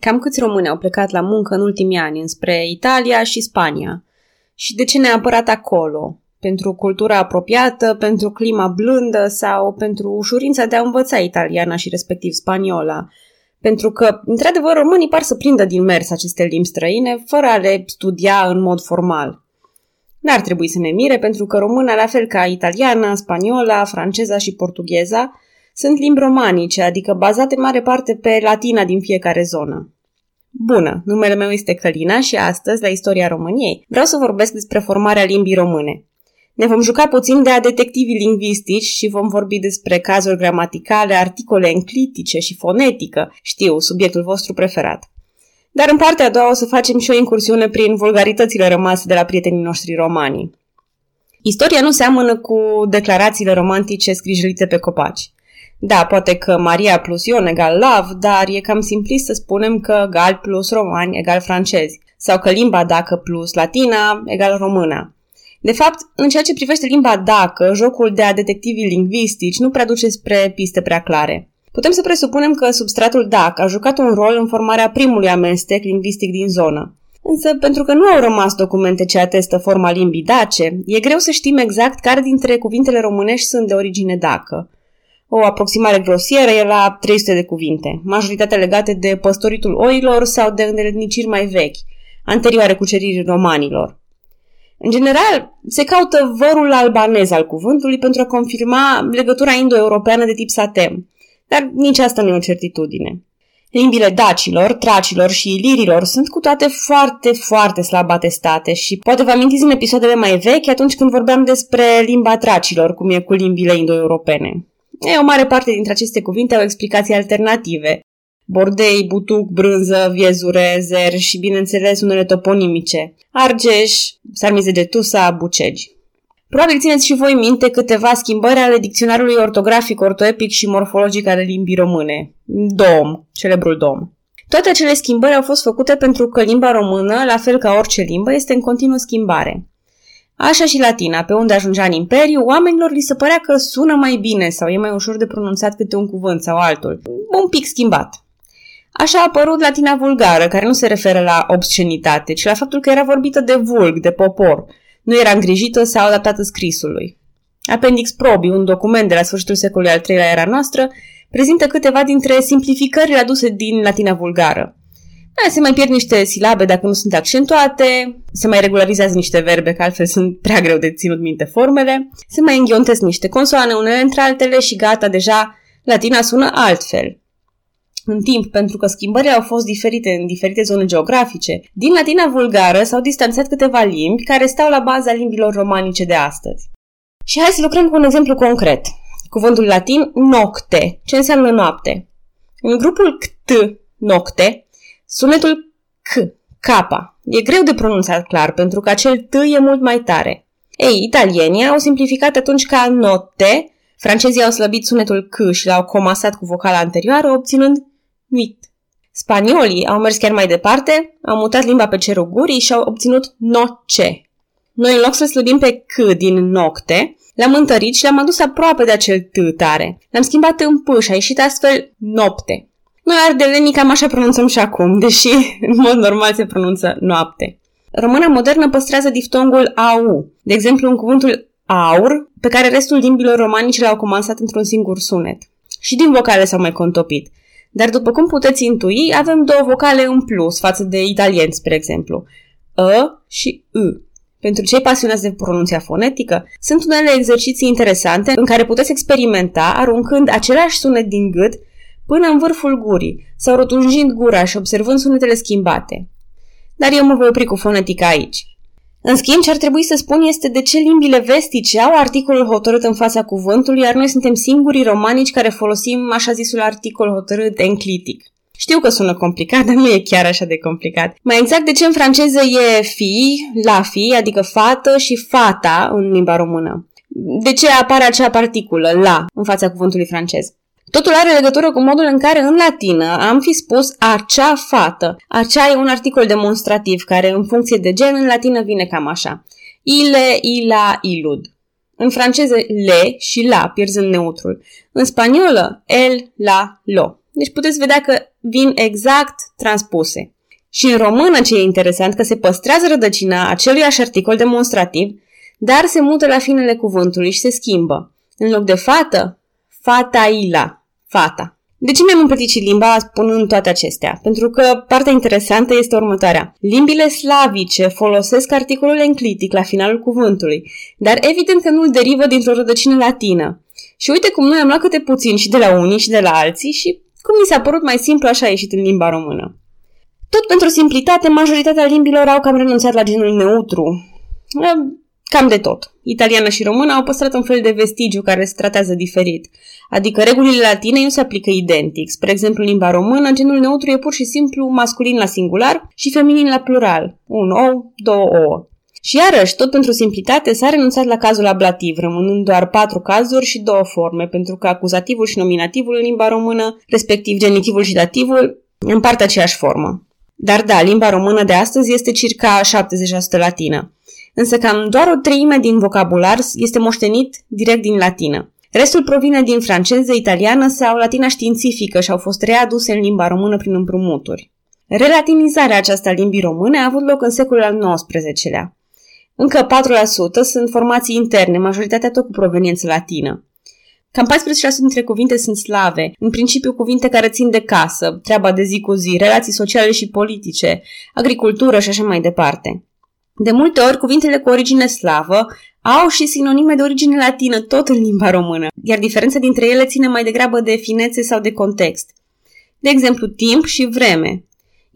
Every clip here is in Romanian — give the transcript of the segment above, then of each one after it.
Cam câți români au plecat la muncă în ultimii ani înspre Italia și Spania? Și de ce neapărat acolo? Pentru cultura apropiată, pentru clima blândă sau pentru ușurința de a învăța italiana și respectiv spaniola? Pentru că, într-adevăr, românii par să prindă din mers aceste limbi străine fără a le studia în mod formal. N-ar trebui să ne mire pentru că româna, la fel ca italiana, spaniola, franceza și portugheza, sunt limbi romanice, adică bazate în mare parte pe latina din fiecare zonă. Bună, numele meu este Călina și astăzi, la Istoria României, vreau să vorbesc despre formarea limbii române. Ne vom juca puțin de a detectivii lingvistici și vom vorbi despre cazuri gramaticale, articole enclitice și fonetică, știu, subiectul vostru preferat. Dar în partea a doua o să facem și o incursiune prin vulgaritățile rămase de la prietenii noștri romani. Istoria nu seamănă cu declarațiile romantice scrijilite pe copaci. Da, poate că Maria plus Ion egal love, dar e cam simplist să spunem că gal plus romani egal francezi, sau că limba dacă plus latina egal română. De fapt, în ceea ce privește limba dacă, jocul de a detectivii lingvistici nu prea duce spre piste prea clare. Putem să presupunem că substratul DAC a jucat un rol în formarea primului amestec lingvistic din zonă. Însă, pentru că nu au rămas documente ce atestă forma limbii dace, e greu să știm exact care dintre cuvintele românești sunt de origine dacă. O aproximare grosieră e la 300 de cuvinte, majoritatea legate de păstoritul oilor sau de îndeletniciri mai vechi, anterioare cuceririi romanilor. În general, se caută vărul albanez al cuvântului pentru a confirma legătura indo-europeană de tip satem, dar nici asta nu e o certitudine. Limbile dacilor, tracilor și ilirilor sunt cu toate foarte, foarte slab atestate și poate vă amintiți în episoadele mai vechi atunci când vorbeam despre limba tracilor, cum e cu limbile indo-europene. E, o mare parte dintre aceste cuvinte au explicații alternative. Bordei, butuc, brânză, viezure, zer și, bineînțeles, unele toponimice. Argeș, Sarmizegetusa, Bucegi. Probabil țineți și voi minte câteva schimbări ale dicționarului ortografic, ortoepic și morfologic ale limbii române. DOM, celebrul DOM. Toate acele schimbări au fost făcute pentru că limba română, la fel ca orice limbă, este în continuă schimbare. Așa și latina, pe unde ajungea în imperiu, oamenilor li se părea că sună mai bine sau e mai ușor de pronunțat câte un cuvânt sau altul. Un pic schimbat. Așa a apărut latina vulgară, care nu se referă la obscenitate, ci la faptul că era vorbită de vulg, de popor. Nu era îngrijită sau adaptată scrisului. Appendix Probi, un document de la sfârșitul secolului al III-lea era noastră, prezintă câteva dintre simplificările aduse din latina vulgară. Se mai pierd niște silabe dacă nu sunt accentuate, se mai regularizează niște verbe, că altfel sunt prea greu de ținut minte formele, se mai înghiontesc niște consoane unele între altele și gata, deja latina sună altfel. În timp, pentru că schimbările au fost diferite în diferite zone geografice, din latina vulgară s-au distanțat câteva limbi care stau la baza limbilor romanice de astăzi. Și hai să lucrăm cu un exemplu concret. Cuvântul latin nocte. Ce înseamnă noapte? În grupul ct, nocte, Sunetul C, capa, e greu de pronunțat clar pentru că acel T e mult mai tare. Ei, italienii au simplificat atunci ca note, francezii au slăbit sunetul C și l-au comasat cu vocala anterioară, obținând nuit. Spaniolii au mers chiar mai departe, au mutat limba pe cerul gurii și au obținut noce. Noi, în loc să slăbim pe C din nocte, le-am întărit și le-am adus aproape de acel T tare. Le-am schimbat în P și a ieșit astfel nopte. Noi ardelenii cam așa pronunțăm și acum, deși în mod normal se pronunță noapte. Româna modernă păstrează diftongul AU, de exemplu în cuvântul aur, pe care restul limbilor romanice l-au comansat într-un singur sunet. Și din vocale s-au mai contopit. Dar după cum puteți intui, avem două vocale în plus față de italieni, spre exemplu. Ă și Ă. Pentru cei pasionați de pronunția fonetică, sunt unele exerciții interesante în care puteți experimenta aruncând același sunet din gât până în vârful gurii sau rotunjind gura și observând sunetele schimbate. Dar eu mă voi opri cu fonetica aici. În schimb, ce ar trebui să spun este de ce limbile vestice au articolul hotărât în fața cuvântului, iar noi suntem singurii romanici care folosim așa zisul articol hotărât enclitic. Știu că sună complicat, dar nu e chiar așa de complicat. Mai exact, de ce în franceză e fi, la fi, adică fată și fata în limba română? De ce apare acea particulă, la, în fața cuvântului francez? Totul are legătură cu modul în care în latină am fi spus acea fată. Acea e un articol demonstrativ care în funcție de gen în latină vine cam așa. Ile, ila, ilud. În franceză le și la, pierzând neutrul. În spaniolă el, la, lo. Deci puteți vedea că vin exact transpuse. Și în română ce e interesant că se păstrează rădăcina aceluiași articol demonstrativ, dar se mută la finele cuvântului și se schimbă. În loc de fată, fataila, fata. De ce mi-am împărțit și limba spunând toate acestea? Pentru că partea interesantă este următoarea. Limbile slavice folosesc articolul enclitic la finalul cuvântului, dar evident că nu îl derivă dintr-o rădăcină latină. Și uite cum noi am luat câte puțin și de la unii și de la alții și cum mi s-a părut mai simplu așa ieșit în limba română. Tot pentru simplitate, majoritatea limbilor au cam renunțat la genul neutru. Cam de tot. Italiana și română au păstrat un fel de vestigiu care se tratează diferit. Adică regulile latine nu se aplică identic. Spre exemplu, în limba română, genul neutru e pur și simplu masculin la singular și feminin la plural. Un ou, două ouă. Și iarăși, tot pentru simplitate, s-a renunțat la cazul ablativ, rămânând doar patru cazuri și două forme, pentru că acuzativul și nominativul în limba română, respectiv genitivul și dativul, împart aceeași formă. Dar da, limba română de astăzi este circa 70% latină. Însă cam doar o treime din vocabular este moștenit direct din latină. Restul provine din franceză, italiană sau latina științifică și au fost readuse în limba română prin împrumuturi. Relatinizarea aceasta limbii române a avut loc în secolul al XIX-lea. Încă 4% sunt formații interne, majoritatea tot cu proveniență latină. Cam 14% dintre cuvinte sunt slave, în principiu cuvinte care țin de casă, treaba de zi cu zi, relații sociale și politice, agricultură și așa mai departe. De multe ori, cuvintele cu origine slavă au și sinonime de origine latină, tot în limba română, iar diferența dintre ele ține mai degrabă de finețe sau de context. De exemplu, timp și vreme.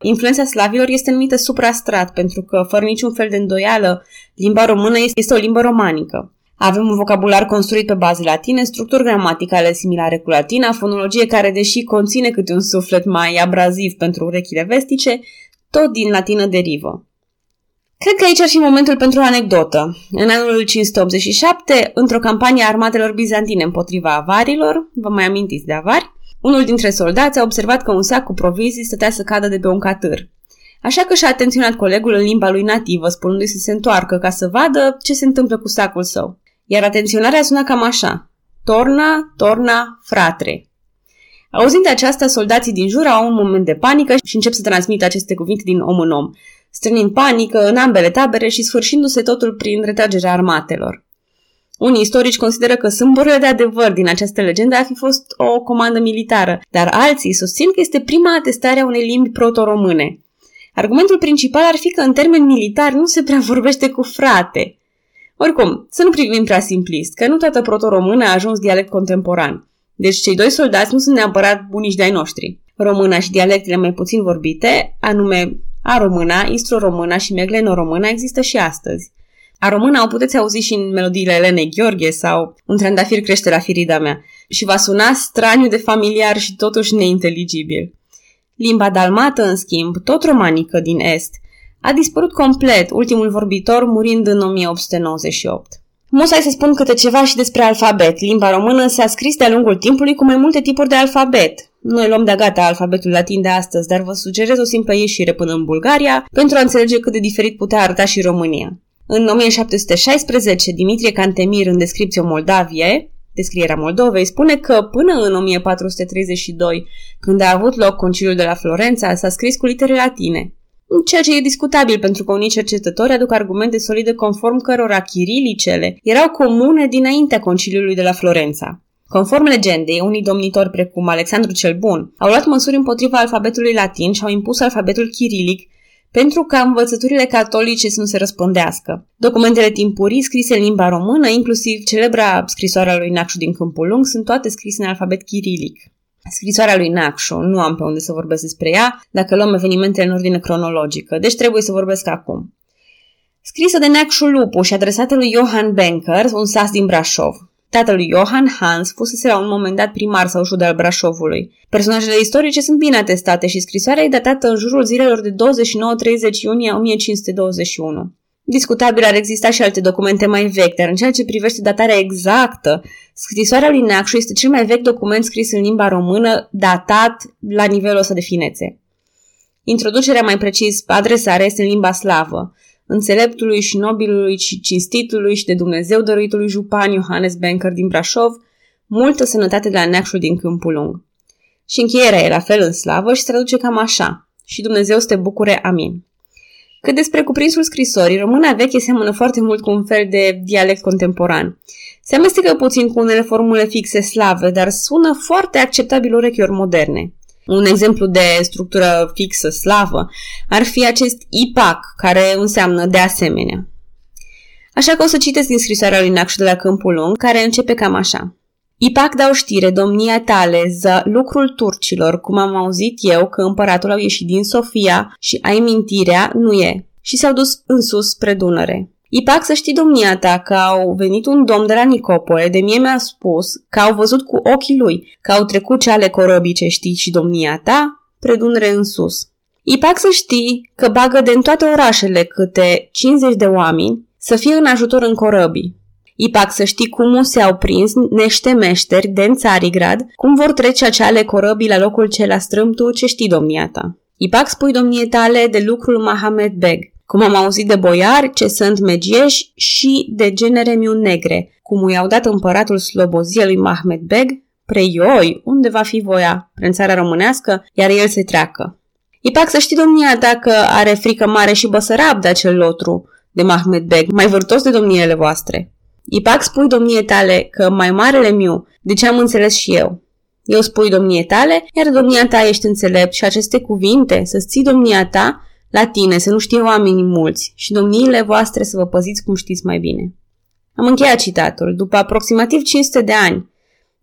Influența slavilor este numită suprastrat pentru că, fără niciun fel de îndoială, limba română este o limbă romanică. Avem un vocabular construit pe baze latine, structuri gramaticale similare cu latina, fonologie care, deși conține câte un suflet mai abraziv pentru urechile vestice, tot din latină derivă. Cred că aici ar fi momentul pentru o anecdotă. În anul 587, într-o campanie a armatelor bizantine împotriva avarilor, vă mai amintiți de avari, unul dintre soldați a observat că un sac cu provizii stătea să cadă de pe un catâr. Așa că și-a atenționat colegul în limba lui nativă, spunându-i să se întoarcă ca să vadă ce se întâmplă cu sacul său. Iar atenționarea suna cam așa. Torna, torna, fratre. Auzind de aceasta, soldații din jur au un moment de panică și încep să transmită aceste cuvinte din om în om, strânind panică în ambele tabere și sfârșindu-se totul prin retragerea armatelor. Unii istorici consideră că sâmburile de adevăr din această legendă ar fi fost o comandă militară, dar alții susțin că este prima atestare a unei limbi proto-române. Argumentul principal ar fi că în termeni militari nu se prea vorbește cu frate. Oricum, să nu privim prea simplist, că nu toată proto-română a ajuns dialect contemporan. Deci cei doi soldați nu sunt neapărat bunici de-ai noștri. Româna și dialectele mai puțin vorbite, anume a româna, istro-româna și megleno-româna, există și astăzi. A română o puteți auzi și în melodiile Elenei Gheorghe sau Un trandafir crește la firida mea și va suna straniu de familiar și totuși neinteligibil. Limba dalmată, în schimb, tot romanică din est, a dispărut complet, ultimul vorbitor murind în 1898. Musai să spun câte ceva și despre alfabet. Limba română s-a scris de-a lungul timpului cu mai multe tipuri de alfabet. Noi luăm de gata alfabetul latin de astăzi, dar vă sugerez o simplă ieșire până în Bulgaria pentru a înțelege cât de diferit putea arăta și România. În 1716, Dimitrie Cantemir, în descripție Moldavie, descrierea Moldovei, spune că până în 1432, când a avut loc conciliul de la Florența, s-a scris cu litere latine. Ceea ce e discutabil pentru că unii cercetători aduc argumente solide conform cărora chirilicele erau comune dinaintea conciliului de la Florența. Conform legendei, unii domnitori precum Alexandru cel Bun au luat măsuri împotriva alfabetului latin și au impus alfabetul chirilic pentru ca învățăturile catolice să nu se răspândească. Documentele timpurii scrise în limba română, inclusiv celebra scrisoarea lui Nacșu din Câmpul Lung, sunt toate scrise în alfabet chirilic. Scrisoarea lui Nacșu, nu am pe unde să vorbesc despre ea, dacă luăm evenimentele în ordine cronologică, deci trebuie să vorbesc acum. Scrisă de Nacșu Lupu și adresată lui Johann Benker, un sas din Brașov. Tatălui Johann Hans fusese la un moment dat primar sau jude al Brașovului. Personajele istorice sunt bine atestate și scrisoarea e datată în jurul zilelor de 29-30 iunie 1521. Discutabil ar exista și alte documente mai vechi, dar în ceea ce privește datarea exactă, scrisoarea lui Neacșu este cel mai vechi document scris în limba română datat la nivelul ăsta de finețe. Introducerea mai precis, adresarea este în limba slavă înțeleptului și nobilului și cinstitului și de Dumnezeu dăruitului Jupan Johannes Benker din Brașov, multă sănătate de la neacșul din Câmpul Lung. Și încheierea e la fel în slavă și se traduce cam așa. Și Dumnezeu să te bucure, amin. Cât despre cuprinsul scrisorii, româna veche seamănă foarte mult cu un fel de dialect contemporan. Se amestecă puțin cu unele formule fixe slave, dar sună foarte acceptabil urechilor moderne. Un exemplu de structură fixă slavă ar fi acest IPAC, care înseamnă de asemenea. Așa că o să citesc din scrisoarea lui Nacșu de la Câmpul Lung, care începe cam așa. Ipac dau știre, domnia tale, ză lucrul turcilor, cum am auzit eu că împăratul au ieșit din Sofia și ai mintirea, nu e. Și s-au dus în sus spre Dunăre. Ipac să știi domnia ta că au venit un domn de la Nicopoe, de mie mi-a spus că au văzut cu ochii lui că au trecut ceale corăbii ce știi și domnia ta, predunre în sus. Ipac să știi că bagă de în toate orașele câte 50 de oameni să fie în ajutor în corăbii. Ipac să știi cum se-au prins nește meșteri de în Țarigrad, cum vor trece aceale corăbii la locul cel strâmtu ce știi domnia ta. Ipac spui domnie tale de lucrul Mahamed Beg, cum am auzit de boiari ce sunt megieși și de genere miu negre, cum i-au dat împăratul slobozie lui Mahmed Beg, preioi, unde va fi voia, prin țara românească, iar el se treacă. Ipac să știi domnia ta că are frică mare și băsărab de acel lotru, de Mahmed Beg, mai vârtos de domniele voastre. Ipac spui domnie tale că mai marele miu, de ce am înțeles și eu. Eu spui domnie tale, iar domnia ta ești înțelept și aceste cuvinte, să ții domnia ta la tine, să nu știe oamenii mulți și domniile voastre să vă păziți cum știți mai bine. Am încheiat citatul. După aproximativ 500 de ani,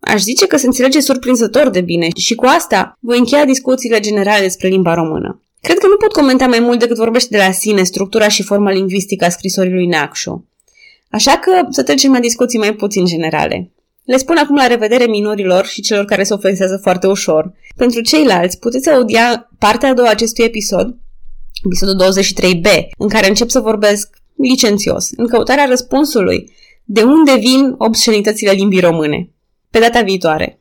aș zice că se înțelege surprinzător de bine și cu asta voi încheia discuțiile generale despre limba română. Cred că nu pot comenta mai mult decât vorbește de la sine structura și forma lingvistică a scrisorii lui Neacșu. Așa că să trecem la discuții mai puțin generale. Le spun acum la revedere minorilor și celor care se ofensează foarte ușor. Pentru ceilalți, puteți audia partea a doua acestui episod, episodul 23b, în care încep să vorbesc licențios, în căutarea răspunsului de unde vin obscenitățile limbii române. Pe data viitoare!